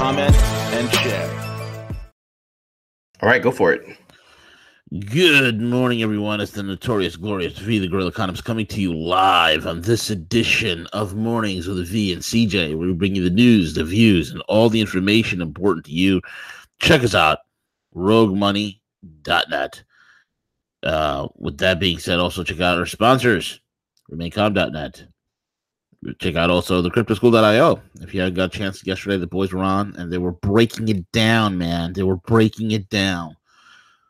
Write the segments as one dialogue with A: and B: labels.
A: comment, and share.
B: All right, go for it.
A: Good morning, everyone. It's the notorious, glorious V, the Gorilla Economist, coming to you live on this edition of Mornings with V and CJ, where we bring you the news, the views, and all the information important to you. Check us out, roguemoney.net. Uh, with that being said, also check out our sponsors, remaincom.net. Check out also the cryptoschool.io. If you had got a chance yesterday, the boys were on and they were breaking it down, man. They were breaking it down.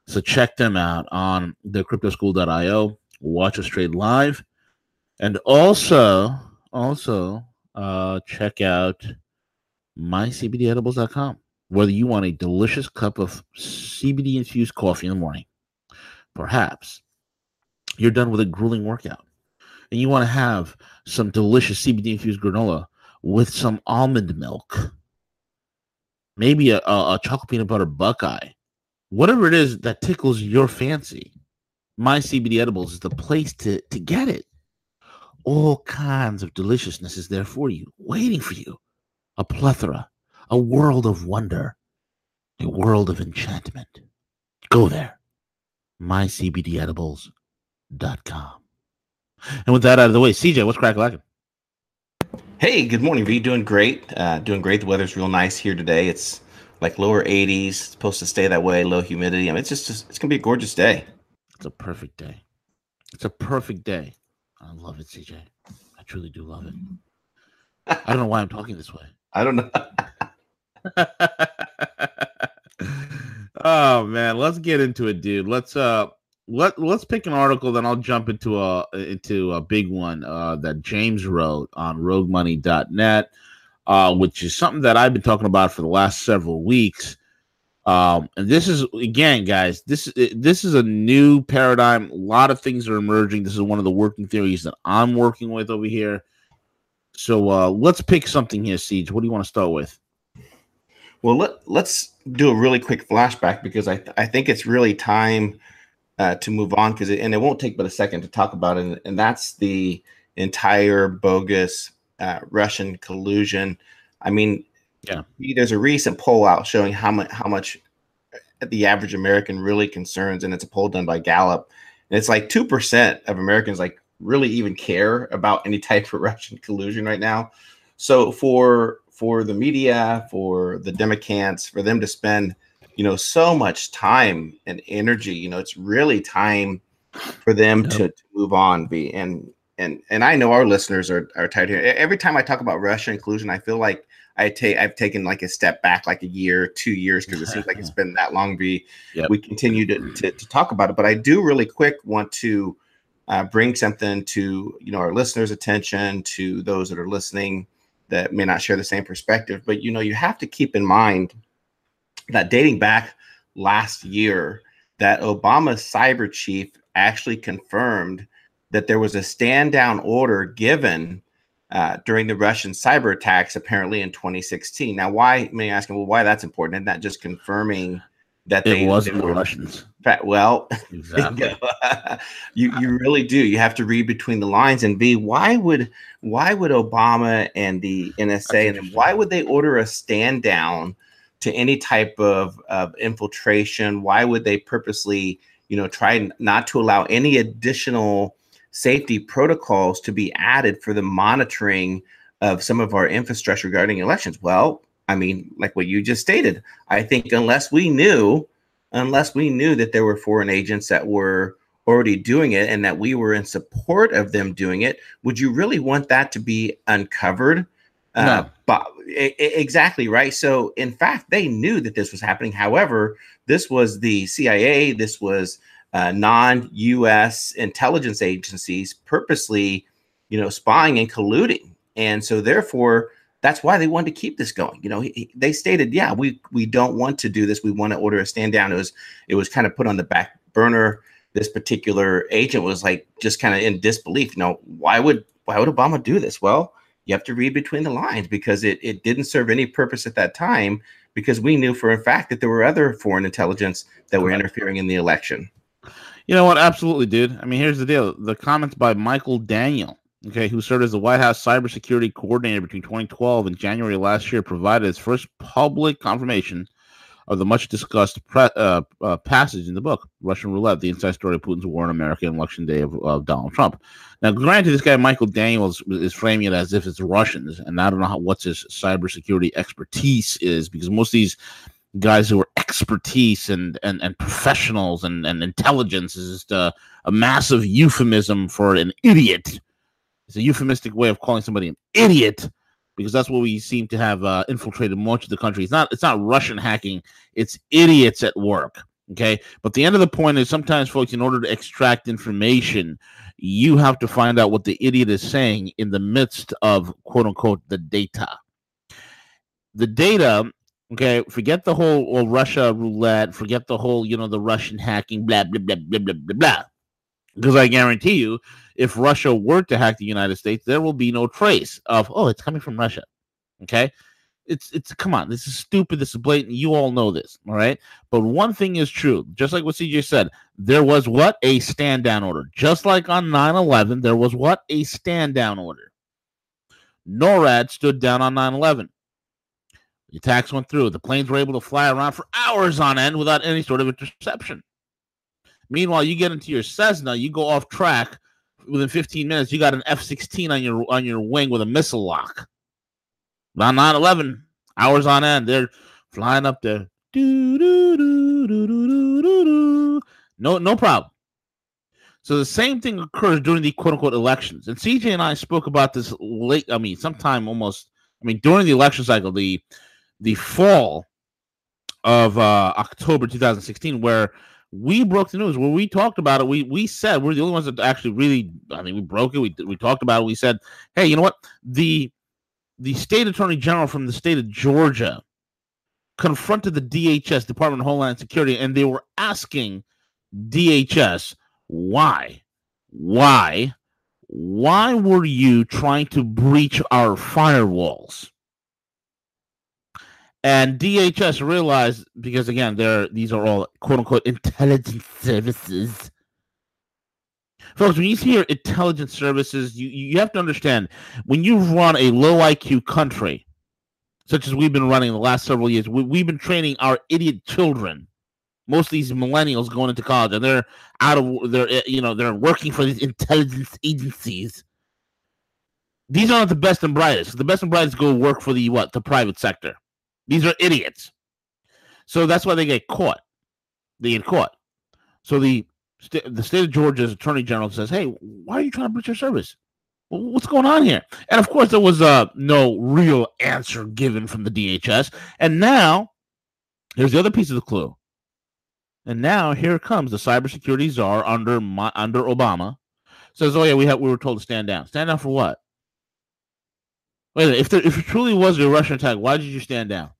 A: So check them out on the cryptoschool.io. Watch us trade live. And also, also uh, check out mycbdedibles.com. Whether you want a delicious cup of CBD infused coffee in the morning, perhaps you're done with a grueling workout and you want to have some delicious CBD infused granola with some almond milk, maybe a, a, a chocolate peanut butter buckeye, whatever it is that tickles your fancy, my CBD edibles is the place to, to get it. All kinds of deliciousness is there for you, waiting for you. A plethora, a world of wonder, a world of enchantment. Go there. MyCBDEdibles.com. And with that out of the way, CJ, what's crack lacking?
B: Hey, good morning, V. Doing great. Uh, doing great. The weather's real nice here today. It's like lower 80s. It's supposed to stay that way. Low humidity. I mean, it's just, just it's gonna be a gorgeous day.
A: It's a perfect day. It's a perfect day. I love it, CJ. I truly do love it. I don't know why I'm talking this way.
B: I don't know.
A: oh man, let's get into it, dude. Let's uh let let's pick an article, then I'll jump into a into a big one uh, that James wrote on RogueMoney.net, uh, which is something that I've been talking about for the last several weeks. Um, and this is again, guys, this this is a new paradigm. A lot of things are emerging. This is one of the working theories that I'm working with over here. So uh, let's pick something here, CJ. What do you want to start with?
B: Well, let, let's do a really quick flashback because I, I think it's really time uh, to move on because and it won't take but a second to talk about it, and, and that's the entire bogus uh, Russian collusion. I mean,
A: yeah,
B: there's a recent poll out showing how much how much the average American really concerns, and it's a poll done by Gallup, and it's like two percent of Americans like really even care about any type of Russian collusion right now. So for for the media, for the Democrats, for them to spend you know so much time and energy you know it's really time for them yep. to, to, move on be and and and i know our listeners are are tired here every time i talk about russia inclusion i feel like i take i've taken like a step back like a year two years because it seems like it's been that long be yep. we continue to, to, to talk about it but i do really quick want to uh, bring something to you know our listeners attention to those that are listening that may not share the same perspective but you know you have to keep in mind that dating back last year, that Obama's cyber chief actually confirmed that there was a stand down order given uh, during the Russian cyber attacks, apparently in 2016. Now, why? May I ask him, well, why that's important? Isn't that just confirming that
A: it
B: they
A: wasn't they were, the Russians?
B: Well,
A: exactly.
B: you you really do. You have to read between the lines and be why would why would Obama and the NSA and why would they order a stand down? To any type of, of infiltration? Why would they purposely, you know, try not to allow any additional safety protocols to be added for the monitoring of some of our infrastructure regarding elections? Well, I mean, like what you just stated, I think unless we knew, unless we knew that there were foreign agents that were already doing it and that we were in support of them doing it, would you really want that to be uncovered?
A: Uh, no.
B: Uh, exactly right. So, in fact, they knew that this was happening. However, this was the CIA. This was uh, non-U.S. intelligence agencies purposely, you know, spying and colluding. And so, therefore, that's why they wanted to keep this going. You know, he, he, they stated, yeah, we we don't want to do this. We want to order a stand down. It was it was kind of put on the back burner. This particular agent was like just kind of in disbelief. You know, why would why would Obama do this? Well, you have to read between the lines because it, it didn't serve any purpose at that time because we knew for a fact that there were other foreign intelligence that were interfering in the election.
A: You know what? Absolutely, dude. I mean, here's the deal. The comments by Michael Daniel okay, who served as the White House cybersecurity coordinator between 2012 and January last year, provided his first public confirmation of the much discussed pre- uh, uh, passage in the book, Russian Roulette, the inside story of Putin's war on America and election day of, of Donald Trump. Now, granted, this guy, Michael Daniels, is framing it as if it's Russians, and I don't know how, what's his cybersecurity expertise is, because most of these guys who are expertise and, and, and professionals and, and intelligence is just a, a massive euphemism for an idiot it's a euphemistic way of calling somebody an idiot because that's what we seem to have uh, infiltrated much of the country. It's not it's not Russian hacking. It's idiots at work. Okay, but the end of the point is sometimes, folks, in order to extract information, you have to find out what the idiot is saying in the midst of quote unquote the data. The data Okay, forget the whole well, Russia roulette. Forget the whole, you know, the Russian hacking, blah blah blah blah blah blah blah. Because I guarantee you, if Russia were to hack the United States, there will be no trace of, oh, it's coming from Russia. Okay. It's it's come on, this is stupid, this is blatant. You all know this, all right. But one thing is true, just like what CJ said, there was what? A stand down order. Just like on 9-11, there was what? A stand down order. NORAD stood down on 9 11. The attacks went through. The planes were able to fly around for hours on end without any sort of interception. Meanwhile, you get into your Cessna, you go off track within 15 minutes. You got an F-16 on your on your wing with a missile lock. On 9/11, hours on end, they're flying up there. No, no problem. So the same thing occurs during the quote unquote elections. And CJ and I spoke about this late, I mean, sometime almost, I mean, during the election cycle, the the fall of uh, October 2016, where we broke the news when we talked about it. We we said we're the only ones that actually really. I mean, we broke it. We we talked about it. We said, hey, you know what? The the state attorney general from the state of Georgia confronted the DHS, Department of Homeland Security, and they were asking DHS why, why, why were you trying to breach our firewalls? And DHS realized because again, they're these are all quote unquote intelligence services. Folks, when you hear intelligence services, you, you have to understand when you run a low IQ country, such as we've been running the last several years, we, we've been training our idiot children. Most of these millennials going into college, and they're out of they're eh, you know they're working for these intelligence agencies. These aren't the best and brightest. The best and brightest go work for the what the private sector. These are idiots. So that's why they get caught. They get caught. So the the state of Georgia's attorney general says, "Hey, why are you trying to breach your service? What's going on here?" And of course, there was uh, no real answer given from the DHS. And now, here's the other piece of the clue. And now here comes the cybersecurity czar under my, under Obama. Says, "Oh yeah, we have we were told to stand down. Stand down for what? Wait, if there, if it truly was a Russian attack, why did you stand down?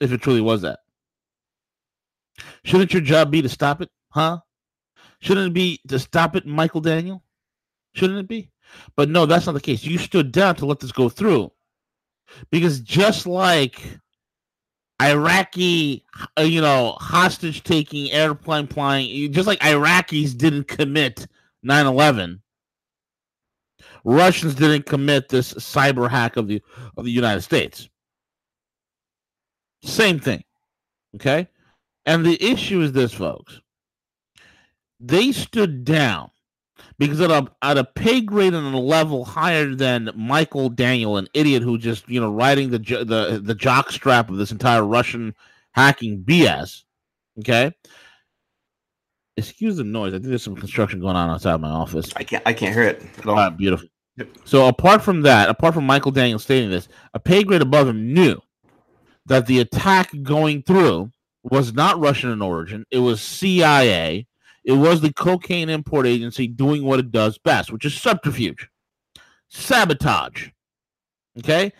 A: If it truly was that. Shouldn't your job be to stop it, huh? Shouldn't it be to stop it, Michael Daniel? Shouldn't it be? But no, that's not the case. You stood down to let this go through. Because just like Iraqi, uh, you know, hostage taking, airplane flying, just like Iraqis didn't commit 9 11, Russians didn't commit this cyber hack of the of the United States. Same thing. Okay. And the issue is this, folks. They stood down because at a, at a pay grade and a level higher than Michael Daniel, an idiot who just, you know, riding the, the, the jock strap of this entire Russian hacking BS. Okay. Excuse the noise. I think there's some construction going on outside my office.
B: I can't, I can't hear it.
A: All right, beautiful. So apart from that, apart from Michael Daniel stating this, a pay grade above him knew that the attack going through was not Russian in origin. It was CIA. It was the cocaine import agency doing what it does best, which is subterfuge, sabotage. Okay.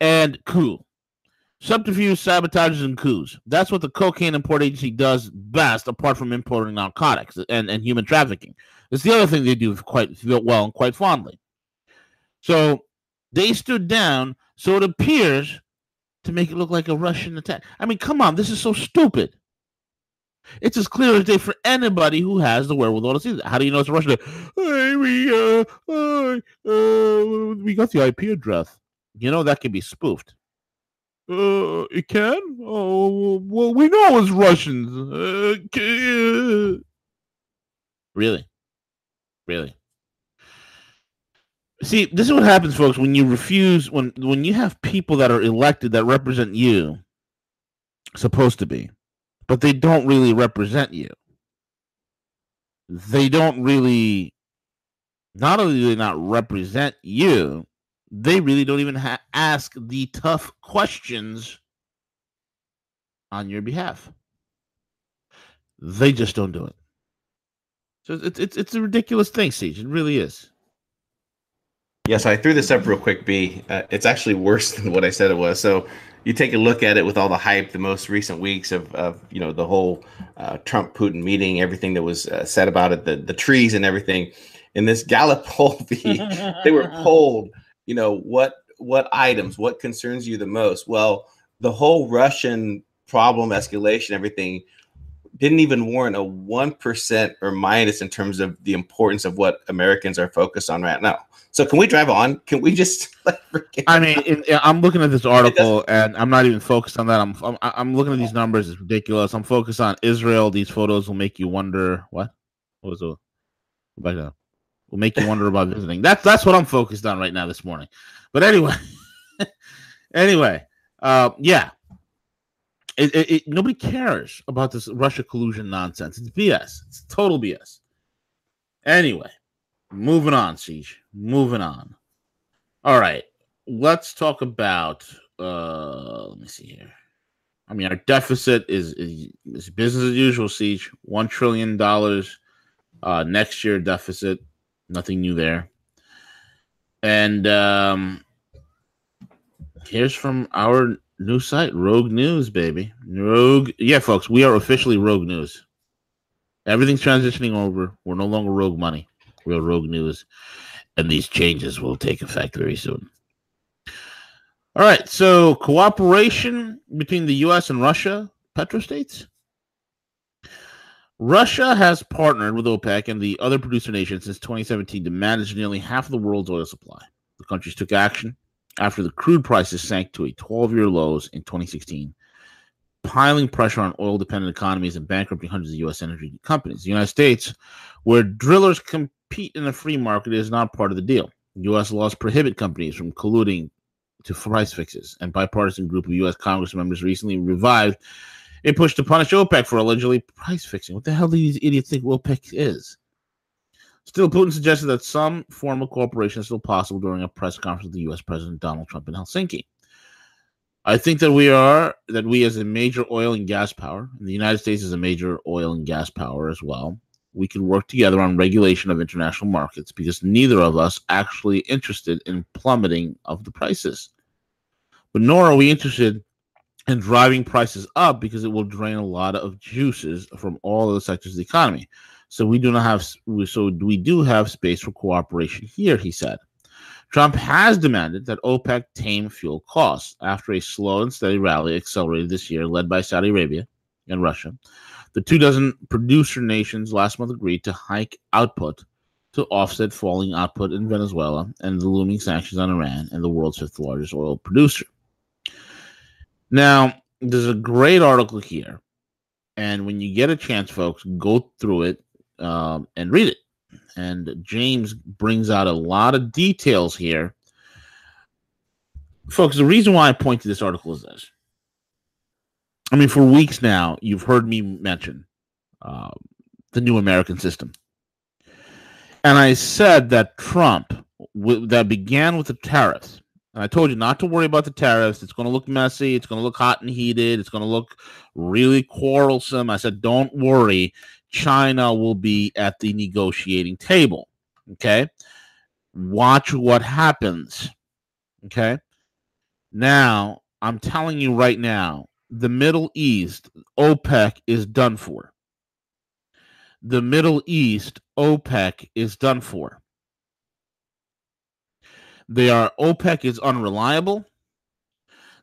A: and coup. Subterfuge, sabotages, and coups. That's what the Cocaine Import Agency does best, apart from importing narcotics and, and human trafficking. It's the other thing they do quite well and quite fondly. So they stood down, so it appears to make it look like a Russian attack. I mean, come on, this is so stupid. It's as clear as day for anybody who has the wherewithal to see that. How do you know it's a Russian? Hey, we uh, uh, uh, we got the IP address. You know that can be spoofed. Uh, it can. Oh, well, we know it's Russians. Uh, really, really. See, this is what happens, folks, when you refuse when when you have people that are elected that represent you, supposed to be, but they don't really represent you. They don't really not only do they not represent you, they really don't even ha- ask the tough questions on your behalf. They just don't do it. So it's it's it's a ridiculous thing, CJ. It really is.
B: Yes, I threw this up real quick, B. Uh, it's actually worse than what I said it was. So you take a look at it with all the hype, the most recent weeks of, of you know the whole uh, Trump Putin meeting, everything that was uh, said about it, the the trees and everything. In this Gallup poll, B, they were polled you know what what items what concerns you the most well the whole russian problem escalation everything didn't even warrant a 1% or minus in terms of the importance of what americans are focused on right now. So can we drive on? Can we just
A: like, i mean i'm looking at this article and i'm not even focused on that. I'm, I'm i'm looking at these numbers. It's ridiculous. I'm focused on israel. These photos will make you wonder what? What was it? Back down. Will make you wonder about visiting. That's that's what I'm focused on right now this morning. But anyway, anyway, uh, yeah, it, it, it, nobody cares about this Russia collusion nonsense. It's BS. It's total BS. Anyway, moving on, CJ. Moving on. All right, let's talk about. Uh, let me see here. I mean, our deficit is, is, is business as usual. CJ one trillion dollars. Uh, next year deficit Nothing new there. And um, here's from our new site, Rogue News, baby. Rogue. Yeah, folks, we are officially Rogue News. Everything's transitioning over. We're no longer Rogue Money. We're Rogue News. And these changes will take effect very soon. All right. So, cooperation between the U.S. and Russia, petrostates. Russia has partnered with OPEC and the other producer nations since 2017 to manage nearly half of the world's oil supply. The countries took action after the crude prices sank to a 12 year lows in 2016, piling pressure on oil dependent economies and bankrupting hundreds of U.S. energy companies. The United States, where drillers compete in a free market, is not part of the deal. U.S. laws prohibit companies from colluding to price fixes, and bipartisan group of U.S. Congress members recently revived a push to punish OPEC for allegedly price fixing. What the hell do these idiots think OPEC is? Still, Putin suggested that some form of cooperation is still possible during a press conference with the U.S. President Donald Trump in Helsinki. I think that we are that we, as a major oil and gas power, and the United States is a major oil and gas power as well, we can work together on regulation of international markets because neither of us actually interested in plummeting of the prices. But nor are we interested in driving prices up because it will drain a lot of juices from all of the sectors of the economy. So we do not have so we do have space for cooperation here, he said. Trump has demanded that OPEC tame fuel costs after a slow and steady rally accelerated this year, led by Saudi Arabia and Russia. The two dozen producer nations last month agreed to hike output to offset falling output in Venezuela and the looming sanctions on Iran and the world's fifth largest oil producer. Now, there's a great article here. And when you get a chance, folks, go through it um, and read it. And James brings out a lot of details here. Folks, the reason why I point to this article is this. I mean, for weeks now, you've heard me mention uh, the new American system. And I said that Trump, w- that began with the tariffs, and I told you not to worry about the tariffs. It's going to look messy. It's going to look hot and heated. It's going to look really quarrelsome. I said, don't worry. China will be at the negotiating table. Okay. Watch what happens. Okay. Now, I'm telling you right now, the Middle East, OPEC is done for. The Middle East, OPEC is done for. They are OPEC is unreliable.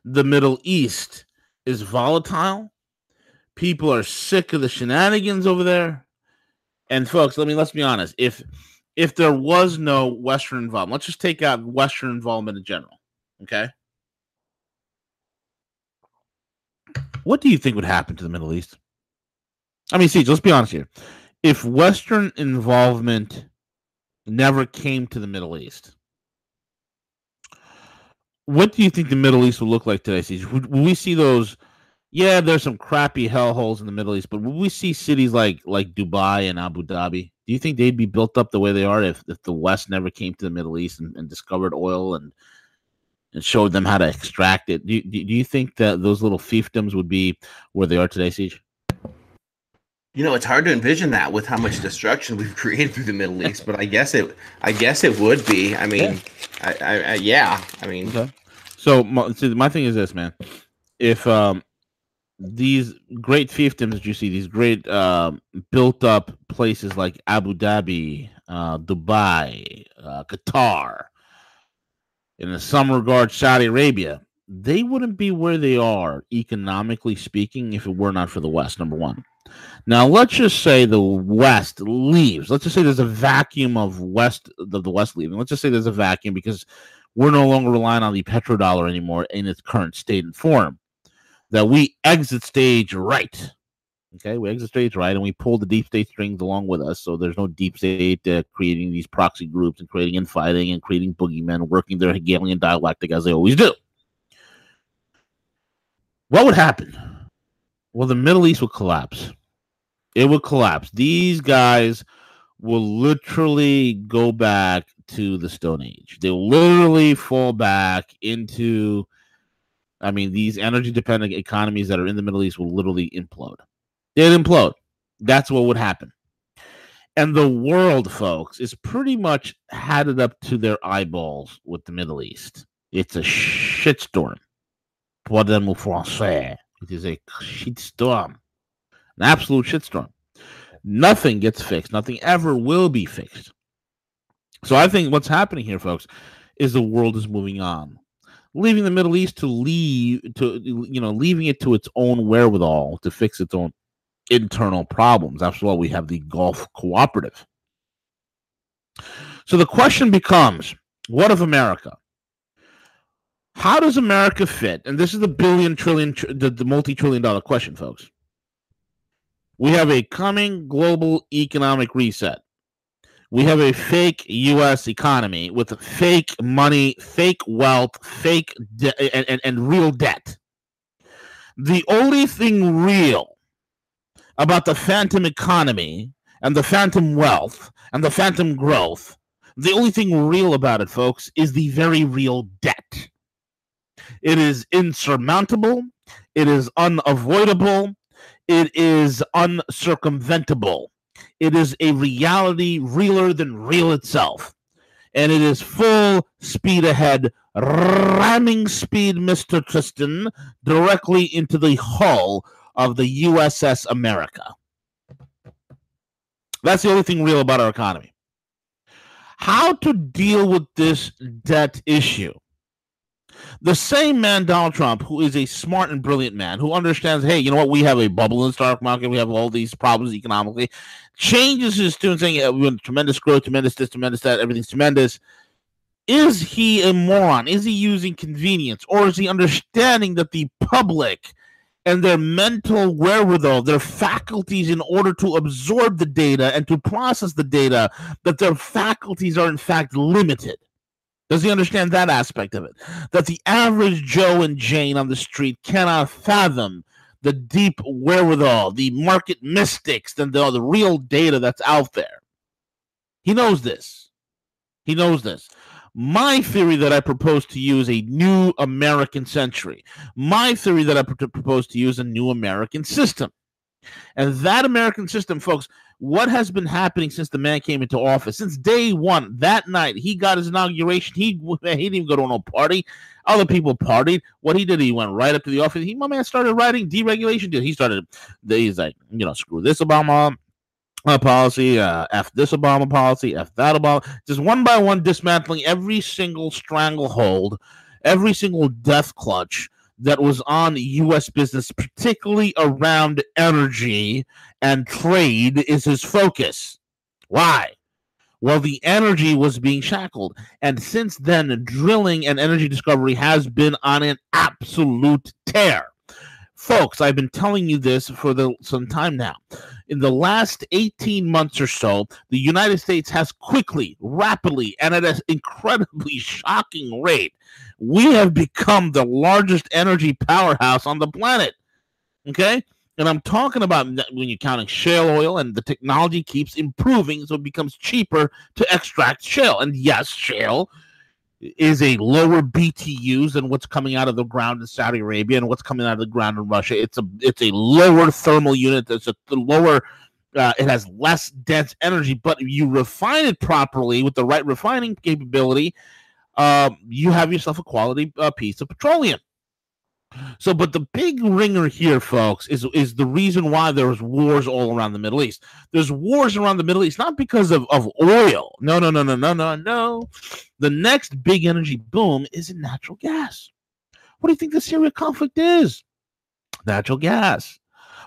A: The Middle East is volatile. People are sick of the shenanigans over there. And folks, let me let's be honest. If if there was no Western involvement, let's just take out Western involvement in general. Okay. What do you think would happen to the Middle East? I mean, see, let's be honest here. If Western involvement never came to the Middle East, what do you think the Middle East would look like today, CJ? Would, will we see those? Yeah, there's some crappy hellholes in the Middle East, but will we see cities like like Dubai and Abu Dhabi? Do you think they'd be built up the way they are if, if the West never came to the Middle East and, and discovered oil and and showed them how to extract it? Do, do, do you think that those little fiefdoms would be where they are today, CJ?
B: You know, it's hard to envision that with how much destruction we've created through the Middle East, but I guess it, I guess it would be. I mean, yeah. I, I, I, yeah, I mean, okay.
A: So my, see, my thing is this, man. If um, these great fiefdoms that you see, these great uh, built up places like Abu Dhabi, uh, Dubai, uh, Qatar, in some regard, Saudi Arabia, they wouldn't be where they are economically speaking if it were not for the West. Number one. Now, let's just say the West leaves. Let's just say there's a vacuum of West of the West leaving. Let's just say there's a vacuum because we're no longer relying on the petrodollar anymore in its current state and form. That we exit stage right. Okay, we exit stage right, and we pull the deep state strings along with us. So there's no deep state uh, creating these proxy groups and creating infighting and creating boogeymen working their Hegelian dialectic as they always do. What would happen? Well, the Middle East would collapse. It would collapse. These guys will literally go back to the Stone Age. They'll literally fall back into, I mean, these energy dependent economies that are in the Middle East will literally implode. They'd implode. That's what would happen. And the world, folks, is pretty much had it up to their eyeballs with the Middle East. It's a shitstorm. Moi français. It is a shitstorm. An absolute shitstorm. Nothing gets fixed. Nothing ever will be fixed. So I think what's happening here, folks, is the world is moving on, leaving the Middle East to leave to you know leaving it to its own wherewithal to fix its own internal problems. After all, we have the Gulf Cooperative. So the question becomes, what of America? How does America fit? And this is the billion trillion, the, the multi trillion dollar question, folks. We have a coming global economic reset. We have a fake U.S. economy with fake money, fake wealth, fake de- and, and, and real debt. The only thing real about the phantom economy and the phantom wealth and the phantom growth, the only thing real about it, folks, is the very real debt. It is insurmountable. It is unavoidable. It is uncircumventable. It is a reality realer than real itself. And it is full speed ahead, ramming speed, Mr. Tristan, directly into the hull of the USS America. That's the only thing real about our economy. How to deal with this debt issue? The same man, Donald Trump, who is a smart and brilliant man, who understands, hey, you know what, we have a bubble in the stock market, we have all these problems economically, changes his tune, saying, yeah, we want tremendous growth, tremendous this, tremendous that, everything's tremendous. Is he a moron? Is he using convenience? Or is he understanding that the public and their mental wherewithal, their faculties in order to absorb the data and to process the data, that their faculties are in fact limited? Does he understand that aspect of it? That the average Joe and Jane on the street cannot fathom the deep wherewithal, the market mystics, and the, the real data that's out there. He knows this. He knows this. My theory that I propose to is a new American century. My theory that I propose to is a new American system. And that American system, folks, what has been happening since the man came into office? Since day one, that night he got his inauguration. He he didn't even go to no party. Other people partied. What he did, he went right up to the office. He, my man, started writing deregulation deals. He started. He's like, you know, screw this Obama uh, policy, uh, F this Obama policy, F that Obama. Just one by one, dismantling every single stranglehold, every single death clutch that was on U.S. business, particularly around energy and trade, is his focus. Why? Well, the energy was being shackled. And since then, drilling and energy discovery has been on an absolute tear. Folks, I've been telling you this for the, some time now. In the last 18 months or so, the United States has quickly, rapidly, and at an incredibly shocking rate we have become the largest energy powerhouse on the planet. Okay. And I'm talking about when you're counting shale oil and the technology keeps improving, so it becomes cheaper to extract shale. And yes, shale is a lower BTUs than what's coming out of the ground in Saudi Arabia and what's coming out of the ground in Russia. It's a it's a lower thermal unit. That's a lower. Uh, it has less dense energy, but if you refine it properly with the right refining capability, um, you have yourself a quality uh, piece of petroleum. So, but the big ringer here, folks, is is the reason why there's wars all around the Middle East. There's wars around the Middle East not because of, of oil. No, no, no, no, no, no, no. The next big energy boom is in natural gas. What do you think the Syria conflict is? Natural gas.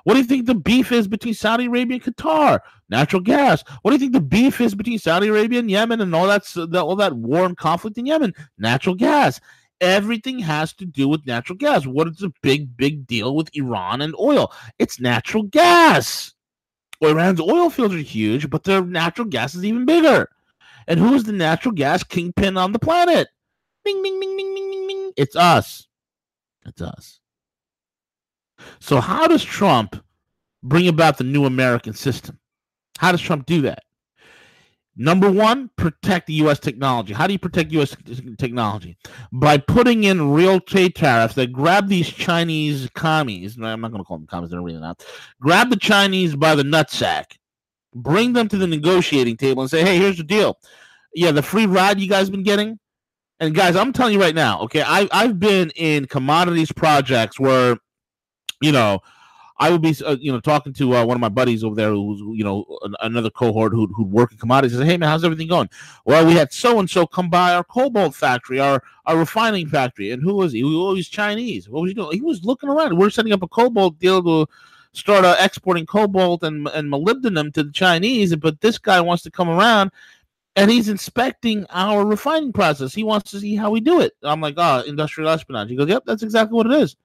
A: What do you think the beef is between Saudi Arabia and Qatar? Natural gas. What do you think the beef is between Saudi Arabia and Yemen and all that all that war and conflict in Yemen? Natural gas. Everything has to do with natural gas. What is the big big deal with Iran and oil? It's natural gas. Iran's oil fields are huge, but their natural gas is even bigger. And who is the natural gas kingpin on the planet? Bing, bing, bing, bing, bing, bing, bing. It's us. It's us. So, how does Trump bring about the new American system? How does Trump do that? Number one, protect the U.S. technology. How do you protect U.S. technology? By putting in real trade tariffs that grab these Chinese commies. I'm not going to call them commies; they're really not. Grab the Chinese by the nutsack, bring them to the negotiating table, and say, "Hey, here's the deal. Yeah, the free ride you guys been getting, and guys, I'm telling you right now. Okay, I I've been in commodities projects where you know, I would be, uh, you know, talking to uh, one of my buddies over there who's, you know, an, another cohort who'd, who'd work in commodities. Says, "Hey man, how's everything going?" Well, we had so and so come by our cobalt factory, our our refining factory, and who was he? He was Chinese. What was he doing? He was looking around. We're setting up a cobalt deal to start uh, exporting cobalt and and molybdenum to the Chinese, but this guy wants to come around and he's inspecting our refining process. He wants to see how we do it. I'm like, oh, industrial espionage. He goes, yep, that's exactly what it is.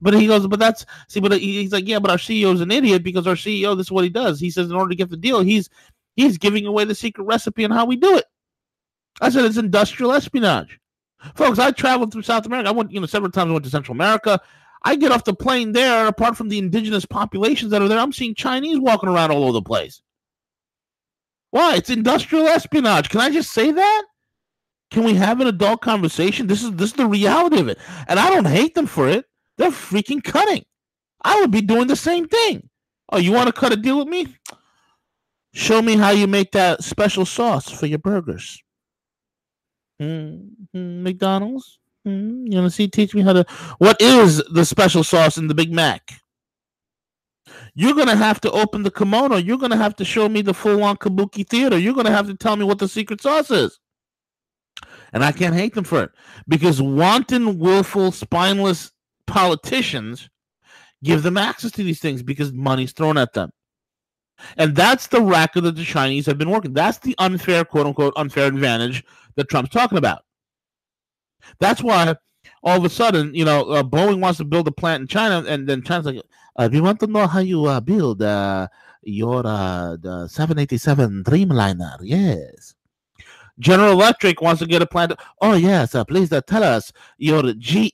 A: But he goes, but that's see, but he's like, yeah, but our CEO is an idiot because our CEO, this is what he does. He says in order to get the deal, he's he's giving away the secret recipe on how we do it. I said it's industrial espionage, folks. I traveled through South America. I went, you know, several times. I went to Central America. I get off the plane there. Apart from the indigenous populations that are there, I'm seeing Chinese walking around all over the place. Why? It's industrial espionage. Can I just say that? Can we have an adult conversation? This is this is the reality of it, and I don't hate them for it. They're freaking cutting. I would be doing the same thing. Oh, you want to cut a deal with me? Show me how you make that special sauce for your burgers. Mm-hmm. McDonald's. Mm-hmm. You want to see? Teach me how to. What is the special sauce in the Big Mac? You're gonna have to open the kimono. You're gonna have to show me the full-on kabuki theater. You're gonna have to tell me what the secret sauce is. And I can't hate them for it because wanton, willful, spineless politicians give them access to these things because money's thrown at them. And that's the racket that the Chinese have been working. That's the unfair, quote unquote, unfair advantage that Trump's talking about. That's why all of a sudden, you know, uh, Boeing wants to build a plant in China, and then China's like, uh, "We want to know how you uh, build uh, your uh, the 787 Dreamliner." Yes. General Electric wants to get a plant. Oh yes, uh, please uh, tell us your GE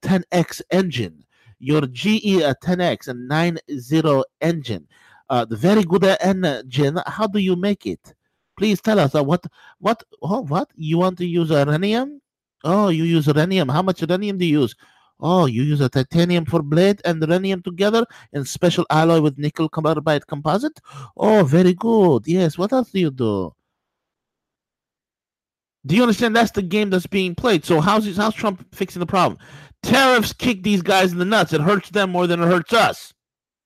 A: 10X uh, engine, your GEnx and 90 engine, uh, the very good engine. How do you make it? Please tell us uh, what what oh what you want to use uranium? Oh, you use uranium. How much uranium do you use? Oh, you use a titanium for blade and uranium together in special alloy with nickel carbide composite? Oh, very good. Yes. What else do you do? Do you understand? That's the game that's being played. So how's how's Trump fixing the problem? Tariffs kick these guys in the nuts. It hurts them more than it hurts us.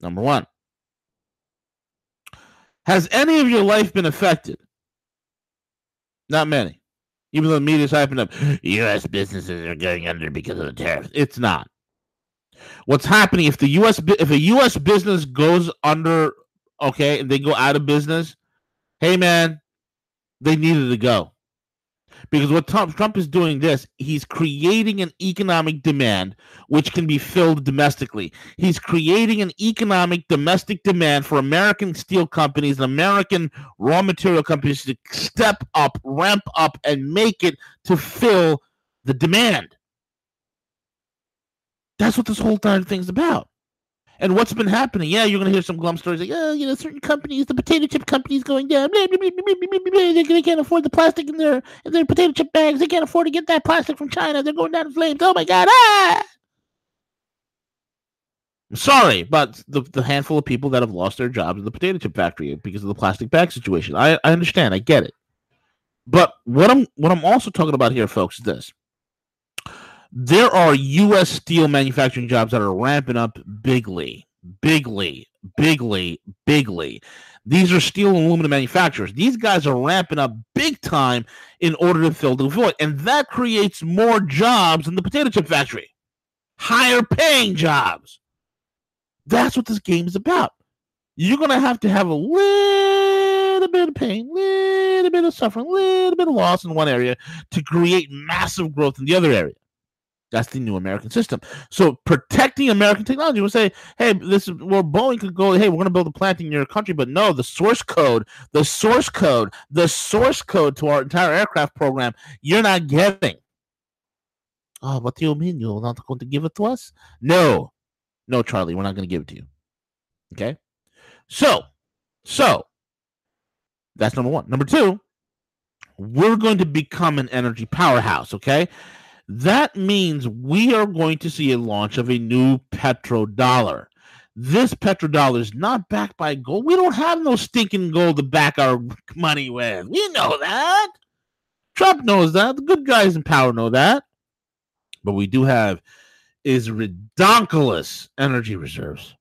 A: Number one. Has any of your life been affected? Not many. Even though the media's hyping up, U.S. businesses are going under because of the tariffs. It's not. What's happening if the U.S. if a U.S. business goes under, okay, and they go out of business, hey man, they needed to go because what Trump, Trump is doing this, he's creating an economic demand which can be filled domestically. He's creating an economic domestic demand for American steel companies and American raw material companies to step up, ramp up, and make it to fill the demand. That's what this whole entire thing's about. And what's been happening? Yeah, you're going to hear some glum stories like, oh, you know, certain companies, the potato chip companies going down. Blah, blah, blah, they can't afford the plastic in their in their potato chip bags. They can't afford to get that plastic from China. They're going down in flames. Oh my God! Ah! I'm sorry, but the, the handful of people that have lost their jobs in the potato chip factory because of the plastic bag situation, I, I understand, I get it. But what I'm what I'm also talking about here, folks, is this there are U.S. steel manufacturing jobs that are ramping up bigly, bigly, bigly, bigly. These are steel and aluminum manufacturers. These guys are ramping up big time in order to fill the void. And that creates more jobs in the potato chip factory, higher paying jobs. That's what this game is about. You're going to have to have a little bit of pain, a little bit of suffering, a little bit of loss in one area to create massive growth in the other area. That's the new American system. So protecting American technology will say, hey, this is well, Boeing could go, hey, we're gonna build a plant in your country, but no, the source code, the source code, the source code to our entire aircraft program, you're not getting. Oh, what do you mean you're not going to give it to us? No, no, Charlie, we're not going to give it to you. Okay. So, so that's number one. Number two, we're going to become an energy powerhouse. Okay. That means we are going to see a launch of a new petrodollar. This petrodollar is not backed by gold. We don't have no stinking gold to back our money with. We know that. Trump knows that. The good guys in power know that. But we do have is redonkulous energy reserves.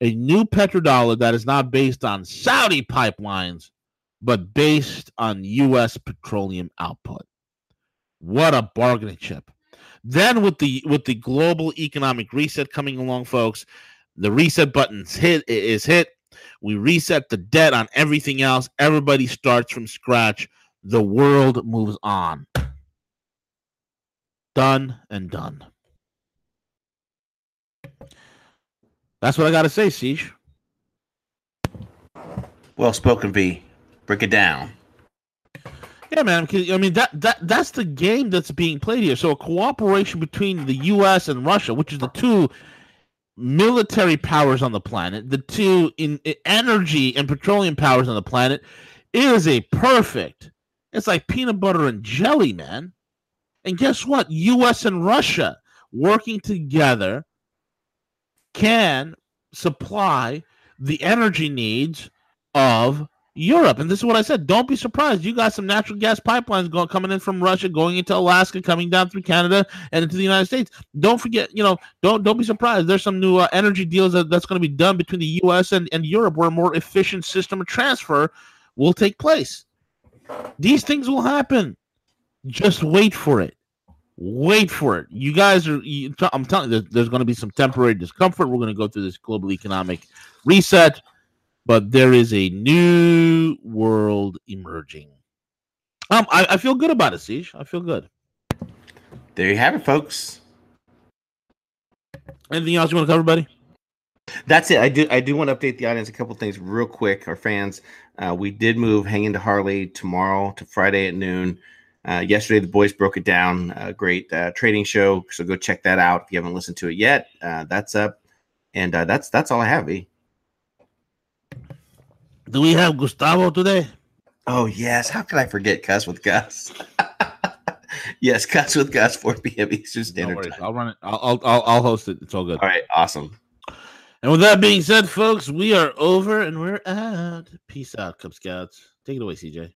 A: A new petrodollar that is not based on Saudi pipelines, but based on U.S. petroleum output. What a bargaining chip. Then with the with the global economic reset coming along, folks, the reset button's hit is hit. We reset the debt on everything else. Everybody starts from scratch. The world moves on. Done and done. That's what I got to say, CJ.
B: Well spoken, V. Break it down.
A: Yeah, man. I mean that that that's the game that's being played here. So a cooperation between the U.S. and Russia, which is the two military powers on the planet, the two in, in energy and petroleum powers on the planet, is a perfect. It's like peanut butter and jelly, man. And guess what? U.S. and Russia working together can supply the energy needs of Europe. And this is what I said. Don't be surprised. You got some natural gas pipelines going coming in from Russia, going into Alaska, coming down through Canada and into the United States. Don't forget, you know, don't don't be surprised. There's some new uh, energy deals that, that's going to be done between the U.S. and, and Europe, where a more efficient system of transfer will take place. These things will happen. Just wait for it. Wait for it. You guys are. You, I'm telling you, there's, there's going to be some temporary discomfort. We're going to go through this global economic reset but there is a new world emerging. Um, I, I feel good about it, CJ. I feel good.
B: There you have it, folks.
A: Anything else you want to cover, buddy?
B: That's it. I do. I do want to update the audience a couple things real quick. Our fans, uh, we did move Hanging to Harley tomorrow to Friday at noon. Uh, yesterday, the boys broke it down. A great uh, trading show. So go check that out if you haven't listened to it yet. Uh, that's up, and uh, that's that's all I have. E.
A: Do we have Gustavo today?
B: Oh yes. How could I forget Cuss with Gus? yes, cuts with Gus, 4 p.m. Eastern
A: No
B: Standard
A: worries.
B: Time.
A: I'll run it. I'll, I'll I'll I'll host it. It's all good.
B: All right, awesome.
A: And with that being said, folks, we are over and we're out. Peace out, Cub Scouts. Take it away, CJ.